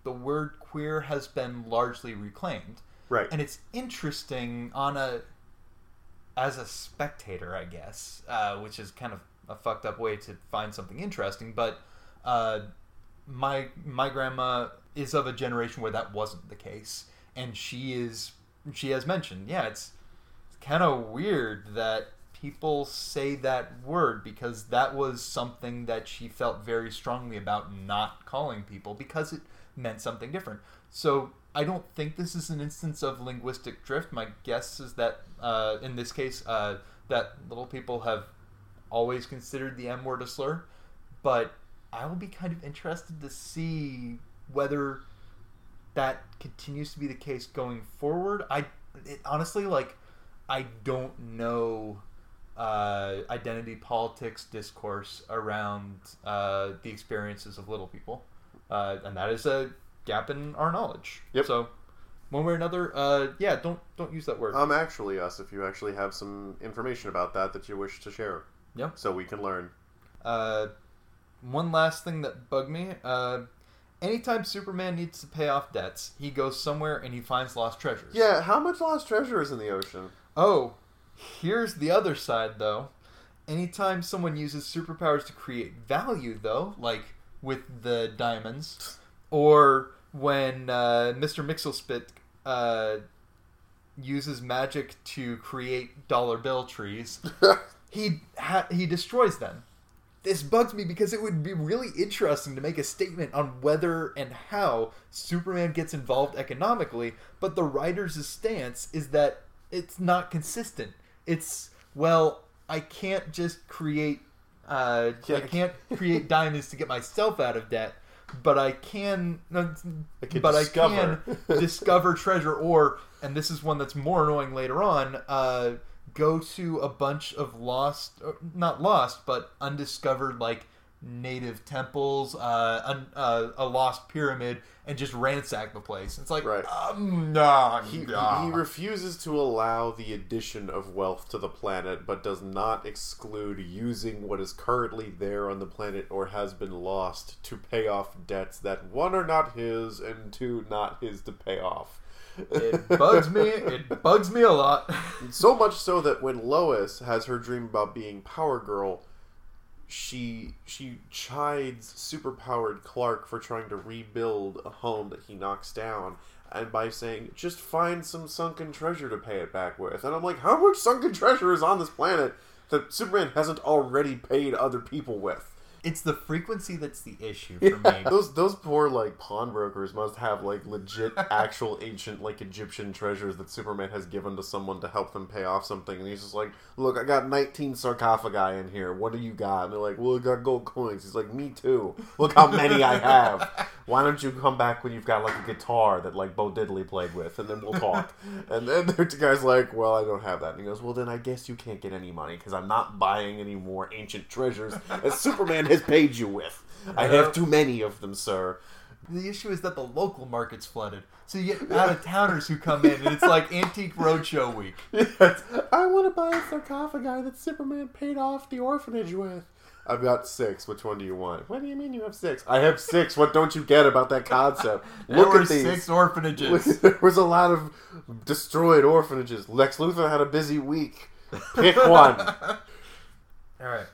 the word queer has been largely reclaimed. right. and it's interesting on a as a spectator i guess uh, which is kind of a fucked up way to find something interesting but uh, my my grandma is of a generation where that wasn't the case and she is she has mentioned yeah it's, it's kind of weird that people say that word because that was something that she felt very strongly about not calling people because it meant something different so I don't think this is an instance of linguistic drift. My guess is that uh, in this case, uh, that little people have always considered the M word a slur, but I will be kind of interested to see whether that continues to be the case going forward. I it, honestly like I don't know uh, identity politics discourse around uh, the experiences of little people, uh, and that is a gap in our knowledge. Yep. So, one way or another, uh, yeah, don't don't use that word. Um, actually, us, if you actually have some information about that that you wish to share. Yep. So we can learn. Uh, one last thing that bugged me. Uh, anytime Superman needs to pay off debts, he goes somewhere and he finds lost treasures. Yeah, how much lost treasure is in the ocean? Oh, here's the other side, though. Anytime someone uses superpowers to create value, though, like with the diamonds, or when uh, Mr. Mxyzptlk uh, uses magic to create dollar bill trees, (laughs) he ha- he destroys them. this bugs me because it would be really interesting to make a statement on whether and how Superman gets involved economically, but the writer's stance is that it's not consistent. It's well, I can't just create uh. I can't create (laughs) diamonds to get myself out of debt, but I can I can but discover. I can discover treasure or and this is one that's more annoying later on, uh, go to a bunch of lost not lost, but undiscovered like native temples, uh, un, uh, a lost pyramid, and just ransack the place. It's like, Right. um, nah, He, nah. he refuses to allow the addition of wealth to the planet, but does not exclude using what is currently there on the planet or has been lost to pay off debts that one are not his and two not his to pay off. It bugs me. It bugs me a lot. (laughs) So much so that when Lois has her dream about being Power Girl, she she chides superpowered Clark for trying to rebuild a home that he knocks down, and by saying just find some sunken treasure to pay it back with. And I'm like, how much sunken treasure is on this planet that Superman hasn't already paid other people with? It's the frequency that's the issue for me. Those those poor like pawnbrokers must have like legit (laughs) actual ancient like Egyptian treasures that Superman has given to someone to help them pay off something, and he's just like, "Look, I got 19 sarcophagi in here. What do you got?" And they're like, "Well, I got gold coins." He's like, "Me too. Look how many I have. Why don't you come back when you've got like a guitar that like Bo Diddley played with, and then we'll talk." (laughs) and then the guy's like, "Well, I don't have that." And he goes, "Well, then I guess you can't get any money because I'm not buying any more ancient treasures that Superman has paid you with. I have too many of them, sir." The issue is that the local market's flooded. So you get out of towners who come in, and it's like Antique Roadshow week. Yes. I want to buy a sarcophagi that Superman paid off the orphanage with. I've got six. Which one do you want? What do you mean you have six? I have six. What don't you get about that concept? (laughs) There Look were at these. six orphanages. (laughs) there was a lot of destroyed orphanages. Lex Luthor had a busy week. Pick one. (laughs) All right.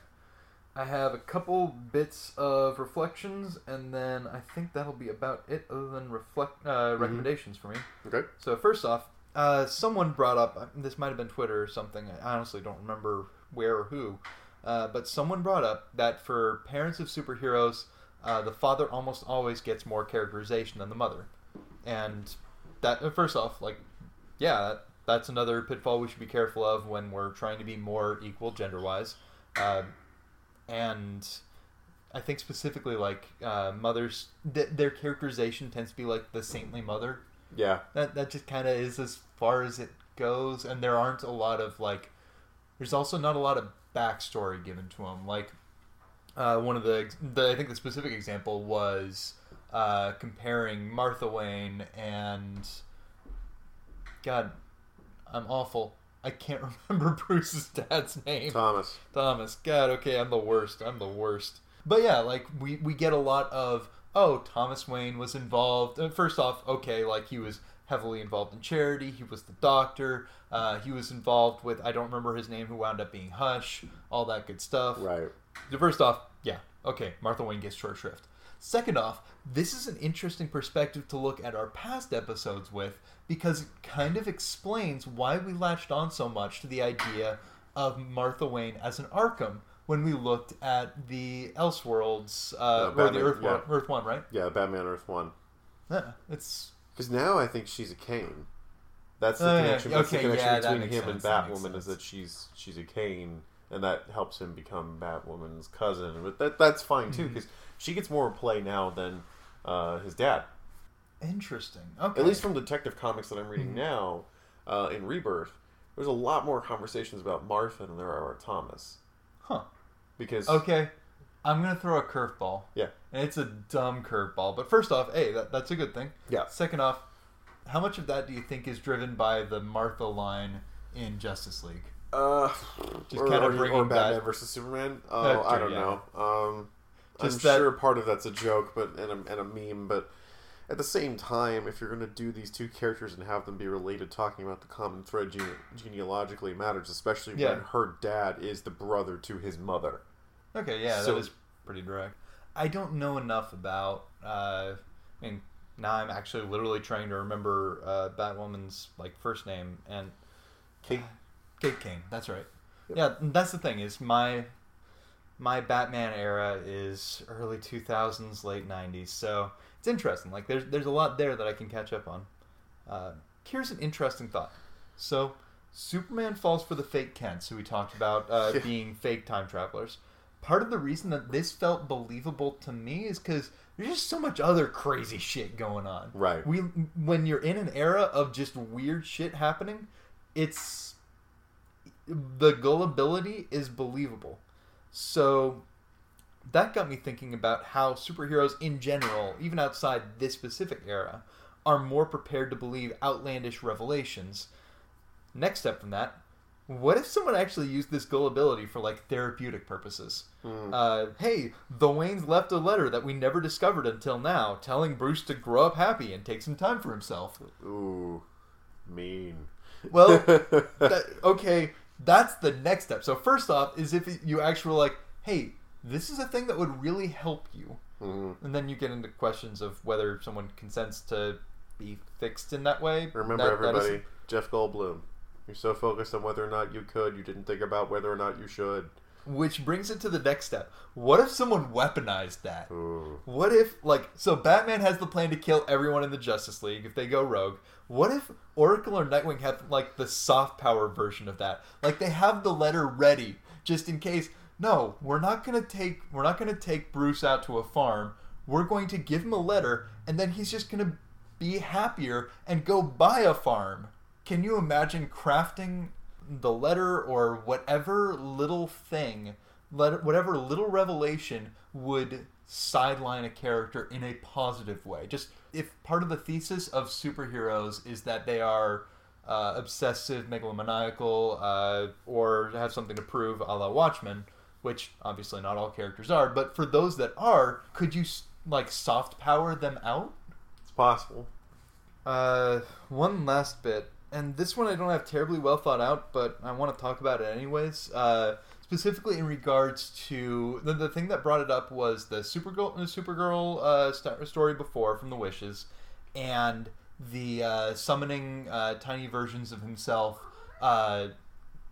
I have a couple bits of reflections, and then I think that'll be about it, other than reflect uh, recommendations for me. Okay. So first off, uh, someone brought up uh, this might have been Twitter or something. I honestly don't remember where or who, uh, but someone brought up that for parents of superheroes, uh, the father almost always gets more characterization than the mother, and that uh, first off, like, yeah, that, that's another pitfall we should be careful of when we're trying to be more equal gender wise, uh, and. I think specifically like uh, mothers, th- their characterization tends to be like the saintly mother, Yeah. that that just kind of is as far as it goes and there aren't a lot of like there's also not a lot of backstory given to him like uh, one of the, the i think the specific example was uh, comparing martha wayne and god i'm awful i can't (laughs) remember bruce's dad's name Thomas. Thomas. God, okay, I'm the worst. I'm the worst. But yeah, like we we get a lot of oh, Thomas Wayne was involved. First off, okay, like he was heavily involved in charity. He was the doctor. Uh, he was involved with I don't remember his name, who wound up being Hush. All that good stuff. Right. First off, yeah, okay, Martha Wayne gets short shrift. Second off, this is an interesting perspective to look at our past episodes with because it kind of explains why we latched on so much to the idea of Martha Wayne as an Arkham when we looked at the Elseworlds uh, Uh, or the Earth yeah. One, Earth One, right? Yeah. Batman Earth One. Yeah, it's Because now I think she's a Kane. That's the Oh, yeah. connection. That's the connection yeah, between him and sense, that makes Batwoman is that she's she's a Kane, and that helps him become Batwoman's cousin. But that that's fine Mm-hmm. too, because she gets more play now than uh, his dad. interesting. Okay, At least from Detective Comics that I'm Mm-hmm. reading now, uh, in Rebirth, there's a lot more conversations about Martha than there are about Thomas. huh? Because Okay, I'm gonna throw a curveball. Yeah. and it's a dumb curveball. But first off, hey, that, that's a good thing. yeah, Second off, how much of that do you think is driven by the Martha line in Justice League? uh, Just or, kinda or, bringing or Batman that- versus Superman. Oh, That's I don't yeah. know. Um, I'm that- sure part of that's a joke, but and a, and a meme. But at the same time, if you're going to do these two characters and have them be related, talking about the common thread gene- genealogically matters, especially Yeah. when her dad is the brother to his mother. Okay, yeah, So- that is pretty direct. I don't know enough about. Uh, I mean, now I'm actually literally trying to remember uh, Batwoman's like first name and Kate, Kate Kane. That's right. Yep. Yeah, that's the thing is my my Batman era is early 2000s, late 90s. So it's interesting. Like there's there's a lot there that I can catch up on. Uh, here's an interesting thought. So Superman falls for the fake Kents, who we talked about uh, (laughs) Yeah. being fake time travelers. Part of the reason that this felt believable to me is because there's just so much other crazy shit going on. Right. We when you're in an era of just weird shit happening, it's the gullibility is believable. So that got me thinking about how superheroes in general, even outside this specific era, are more prepared to believe outlandish revelations. Next step from that, what if someone actually used this gullibility for like therapeutic purposes? Hmm. Uh, hey, the Waynes left a letter that we never discovered until now, telling Bruce to grow up happy and take some time for himself. Ooh, mean. Well, (laughs) that, okay, that's the next step. So first off, is if you actually were like, hey, this is a thing that would really help you, Mhm. and then you get into questions of whether someone consents to be fixed in that way. Remember, That- that is- everybody, Jeff Goldblum. You're so focused on whether or not you could, you didn't think about whether or not you should. Which brings it to the next step. What if someone weaponized that? Ooh. What if, like, so Batman has the plan to kill everyone in the Justice League if they go rogue. What if Oracle or Nightwing have, like, the soft power version of that? Like, they have the letter ready just in case. No, we're not gonna take we're not gonna take Bruce out to a farm. We're going to give him a letter, and then he's just gonna be happier and go buy a farm. Can you imagine crafting the letter or whatever little thing, let, whatever little revelation would sideline a character in a positive way? Just if part of the thesis of superheroes is that they are uh, obsessive, megalomaniacal, uh, or have something to prove, a la Watchmen, which obviously not all characters are, but for those that are, could you like soft power them out? It's possible. Uh, one last bit, and this one I don't have terribly well thought out, but I want to talk about it anyways. Uh, specifically in regards to the, the thing that brought it up was the Supergirl, the Supergirl uh, st- story before from the Wishes, and the uh, summoning uh, tiny versions of himself uh,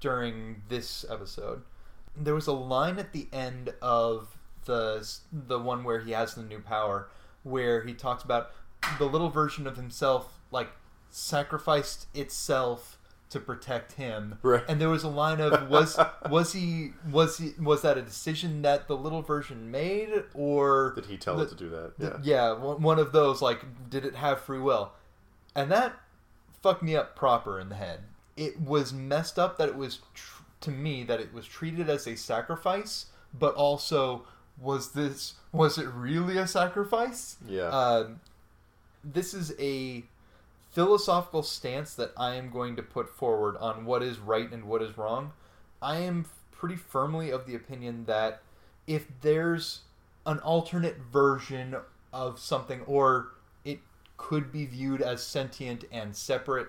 during this episode. There was a line at the end of the the one where he has the new power, where he talks about the little version of himself like sacrificed itself to protect him. Right. And there was a line of was (laughs) was he was he was that a decision that the little version made or Did he tell the- it to do that? the- Yeah. yeah, one of those like did it have free will? And that fucked me up proper in the head. It was messed up that it was tr- to me that it was treated as a sacrifice, but also was this was it really a sacrifice? Yeah. Um, this is a philosophical stance that I am going to put forward on what is right and what is wrong. I am pretty firmly of the opinion that if there's an alternate version of something, or it could be viewed as sentient and separate,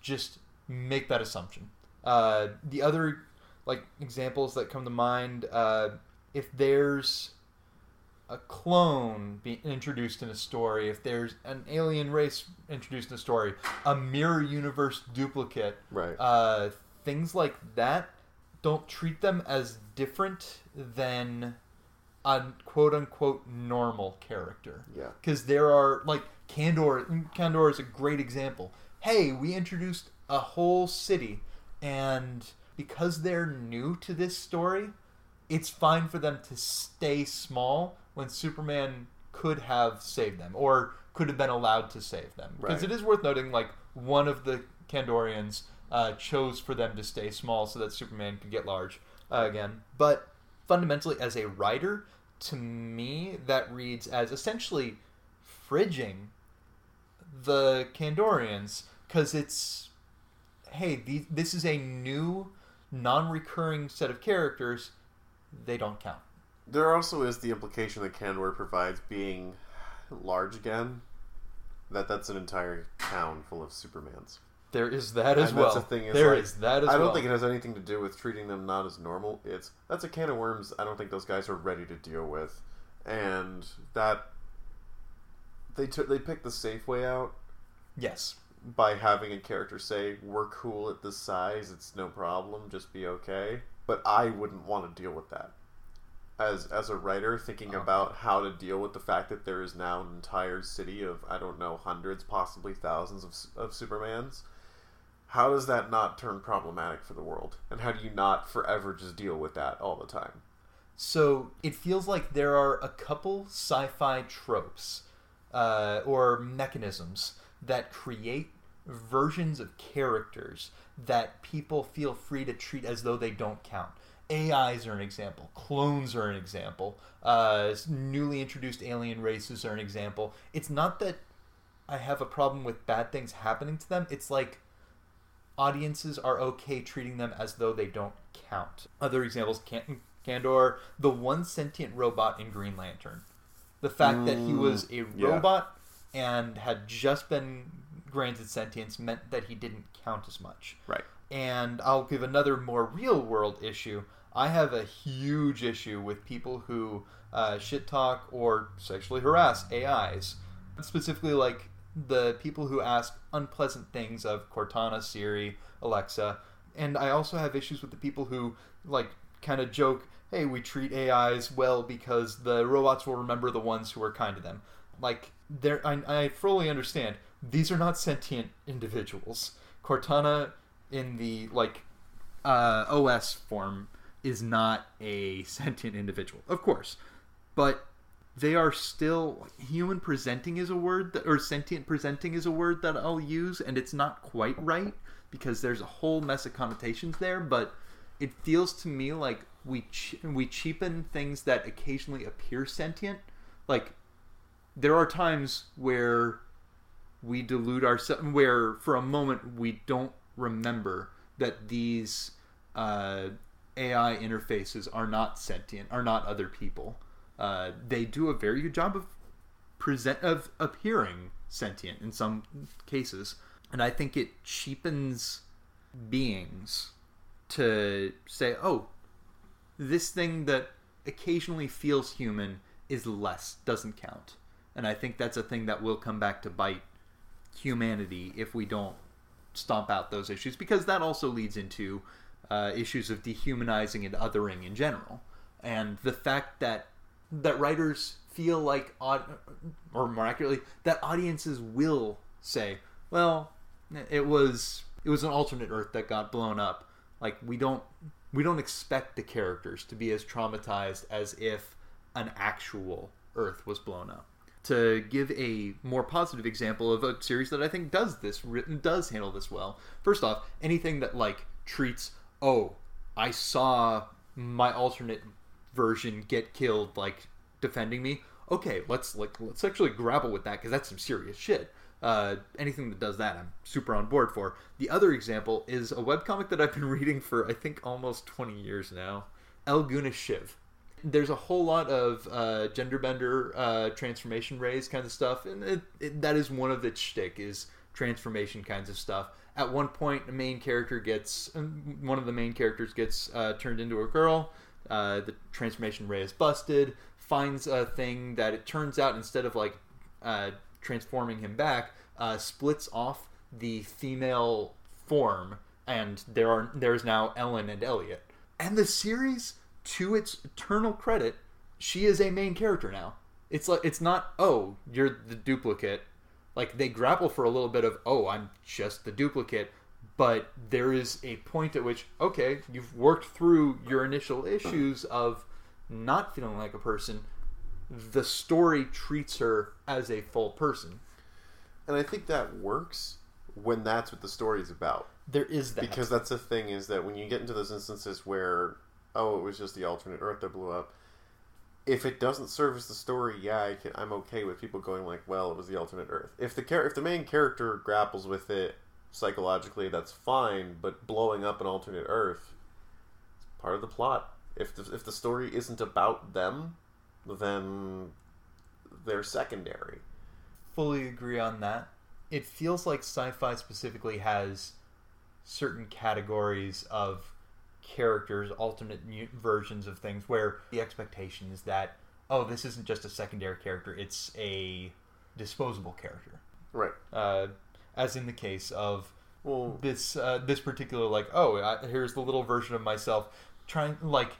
just make that assumption. Uh, the other like examples that come to mind, uh, if there's a clone being introduced in a story, if there's an alien race introduced in a story, a mirror universe duplicate, right. uh, things like that, don't treat them as different than a quote unquote normal character. yeah. Because there are, like, Kandor, Kandor is a great example. Hey, we introduced a whole city, and because they're new to this story, it's fine for them to stay small when Superman could have saved them or could have been allowed to save them. Because Right. it is worth noting, like, one of the Kandorians uh, chose for them to stay small so that Superman could get large uh, again. But fundamentally, as a writer, to me, that reads as essentially fridging the Kandorians because it's hey, this is a new, non-recurring set of characters. They don't count. There also is the implication that Kandor provides being large again. That that's an entire town full of Supermans. There is that as And well. that's the thing, is There like, is that as well. I don't well. think it has anything to do with treating them not as normal. It's that's a can of worms. I don't think those guys are ready to deal with, and that they took they picked the safe way out yes. by having a character say, "We're cool at this size. It's no problem. Just be okay." But I wouldn't want to deal with that. As as a writer thinking Oh. about how to deal with the fact that there is now an entire city of I don't know hundreds, possibly thousands of of Supermans. How does that not turn problematic for the world? And how do you not forever just deal with that all the time? So it feels like there are a couple sci-fi tropes uh, or mechanisms that create versions of characters that people feel free to treat as though they don't count. AIs are an example. Clones are an example. Uh, newly introduced alien races are an example. It's not that I have a problem with bad things happening to them. It's like audiences are okay treating them as though they don't count. Other examples, Can- Kandor, the one sentient robot in Green Lantern. The fact that he was a yeah. robot and had just been granted sentience meant that he didn't count as much. Right. And I'll give another more real world issue. I have a huge issue with people who uh, shit talk or sexually harass AIs. Specifically, like the people who ask unpleasant things of Cortana, Siri, Alexa. And I also have issues with the people who, like, kind of joke, hey, we treat AIs well because the robots will remember the ones who are kind to them. Like, there, I, I fully understand. These are not sentient individuals. Cortana, in the like uh, OS form, is not a (laughs) sentient individual, of course, but they are still human presenting is a word that, or sentient presenting is a word that I'll use, and it's not quite right because there's a whole mess of connotations there. But it feels to me like we we cheapen things that occasionally appear sentient. Like there are times where we delude ourselves, where for a moment we don't remember that these uh, AI interfaces are not sentient, are not other people. Uh, they do a very good job of present of appearing sentient in some cases, and I think it cheapens beings to say, "Oh, this thing that occasionally feels human is less, doesn't count." And I think that's a thing that will come back to bite humanity if we don't stomp out those issues, because that also leads into uh, issues of dehumanizing and othering in general, and the fact that that writers feel like, or more accurately, that audiences will say, "Well, it was it was an alternate Earth that got blown up." Like we don't we don't expect the characters to be as traumatized as if an actual Earth was blown up. To give a more positive example of a series that I think does this written does handle this well. First off, anything that like treats oh I saw my alternate version get killed like defending me. Okay, let's like let's actually grapple with that because that's some serious shit. Uh, anything that does that, I'm super on board for. The other example is a webcomic that I've been (laughs) reading for I think almost 20 years now. El Goonish Shive. There's a whole lot of uh, gender bender uh, transformation rays kind of stuff, and it, it, that is one of its shtick is transformation kinds of stuff. At one point, a main character gets one of the main characters gets uh, turned into a girl. Uh, the transformation ray is busted. Finds a thing that it turns out instead of like uh, transforming him back, uh, splits off the female form, and there are there's now Ellen and Elliot. And the series, to its eternal credit, she is a main character now. It's like it's not oh you're the duplicate. Like they grapple for a little bit of oh I'm just the duplicate, but there is a point at which okay you've worked through your initial issues of not feeling like a person. The story treats her as a full person. And I think that works when that's what the story is about. There is that Because that's the thing is that when you get into those instances where, oh, it was just the alternate Earth that blew up, if it doesn't service the story, yeah, I can, I'm okay with people going like, well, it was the alternate Earth. If the char- if the main character grapples with it psychologically, that's fine. But blowing up an alternate Earth is part of the plot. If the, if the story isn't about them, then they're secondary. fully agree on that. It feels like sci-fi specifically has certain categories of characters, alternate versions of things, where the expectation is that oh, this isn't just a secondary character; it's a disposable character. Right. Uh, as in the case of Well, this uh, this particular like oh I, here's the little version of myself trying like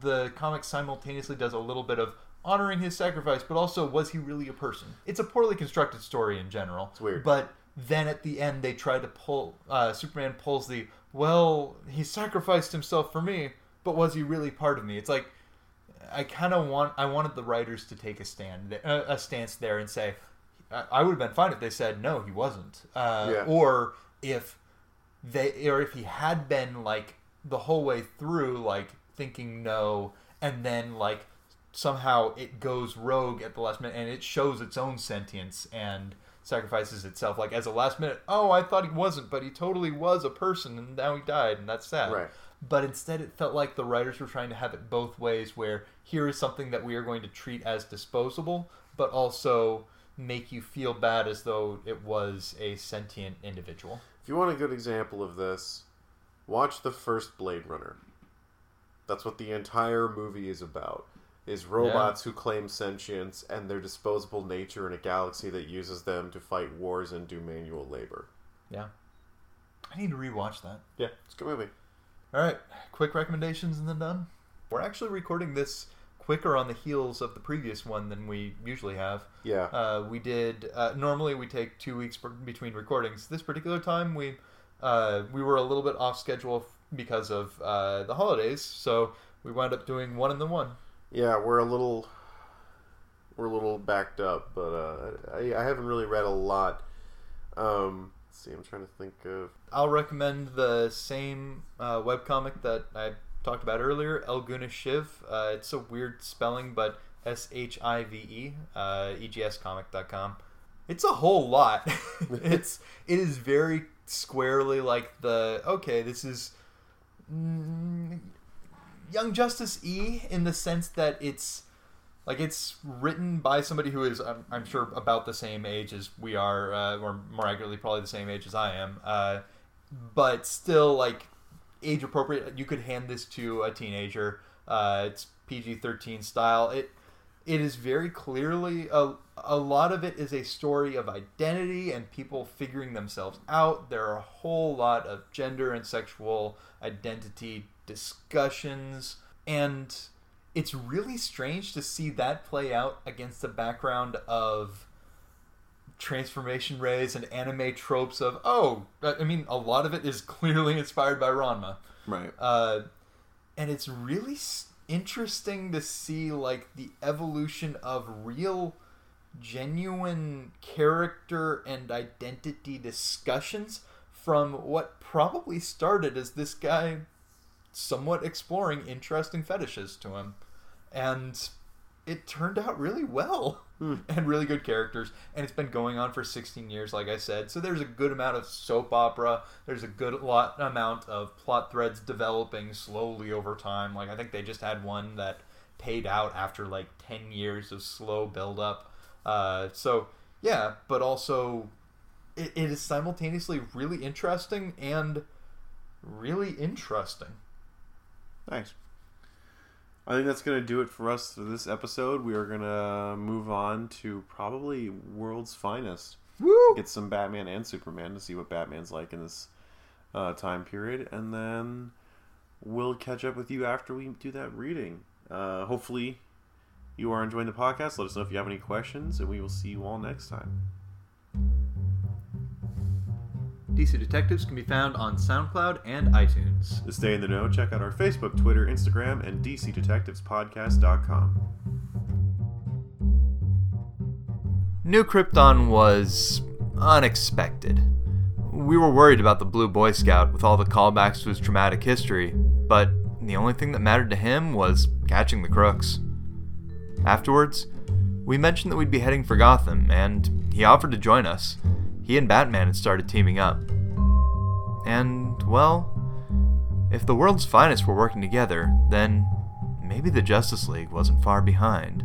the comic simultaneously does a little bit of honoring his sacrifice, but also was he really a person? It's a poorly constructed story in general. It's weird. But then at the end, they try to pull. Uh, Superman pulls the well. He sacrificed himself for me, but was he really part of me? It's like I kind of want. I wanted the writers to take a stand, uh, a stance there, and say, I, I would have been fine if they said no, he wasn't, uh, Yeah. or if they, or if he had been like the whole way through, like thinking no, and then like somehow it goes rogue at the last minute, and it shows its own sentience and sacrifices itself, like as a last minute. Oh, I thought he wasn't, but he totally was a person, and now he died, and that's sad Right. but instead it felt like the writers were trying to have it both ways where here is something that we are going to treat as disposable but also make you feel bad as though it was a sentient individual If you want a good example of this, watch the first Blade Runner. That's what the entire movie is about. Is robots who claim sentience and their disposable nature in a galaxy that uses them to fight wars and do manual labor. yeah i need to rewatch that Yeah, it's a good movie. all right quick recommendations and then done we're actually recording this quicker on the heels of the previous one than we usually have Yeah. Uh, we did. Uh, normally, we take two weeks per- between recordings. This particular time, we uh, we were a little bit off schedule because of uh, the holidays, so we wound up doing one and then one. Yeah, we're a little we're a little backed up, but uh, I, I haven't really read a lot. Um, let's see, I'm trying to think of I'll recommend the same uh, webcomic that I talked about earlier, El Goonish Shive. Uh, it's a weird spelling, but S H I V E, uh, egscomic.com. It's a whole lot. (laughs) (laughs) it's it is very squarely like the okay, this is mm, Young Justice E in the sense that it's like it's written by somebody who is I'm, I'm sure about the same age as we are uh, or more accurately probably the same age as i am uh, but still like age appropriate. You could hand this to a teenager. Uh, it's pg-13 style. It it is very clearly a, a lot of it is a story of identity and people figuring themselves out. There are a whole lot of gender and sexual identity discussions and it's really strange to see that play out against the background of transformation rays and anime tropes of oh i mean a lot of it is (laughs) clearly inspired by ranma right. uh, and it's really interesting to see like the evolution of real genuine character and identity discussions from what probably started as this guy somewhat exploring interesting fetishes to him. And it turned out really well. Hmm. (laughs) and really good characters. And it's been going on for 16 years like i said. So there's a good amount of soap opera. There's a good lot amount of plot threads developing slowly over time. Like i think they just had one that paid out after like 10 years of slow build up uh, so yeah but also it, it is simultaneously really interesting and really interesting Nice. I think that's going to do it for us for this episode. We are going to move on to probably World's Finest. Woo! Get some Batman and Superman to see what Batman's like in this uh, time period. And then we'll catch up with you after we do that reading. Uh, hopefully, you are enjoying the podcast. Let us know if you have any questions, and we will see you all next time. DC Detectives can be found on SoundCloud and iTunes. To stay in the know, check out our Facebook, Twitter, Instagram, and DCDetectivespodcast.com. New Krypton was unexpected. We were worried about the Blue Boy Scout with all the callbacks to his traumatic history, but the only thing that mattered to him was catching the crooks. Afterwards, we mentioned that we'd be heading for Gotham, and he offered to join us. He and Batman had started teaming up. And, well, if the world's finest were working together, then maybe the Justice League wasn't far behind.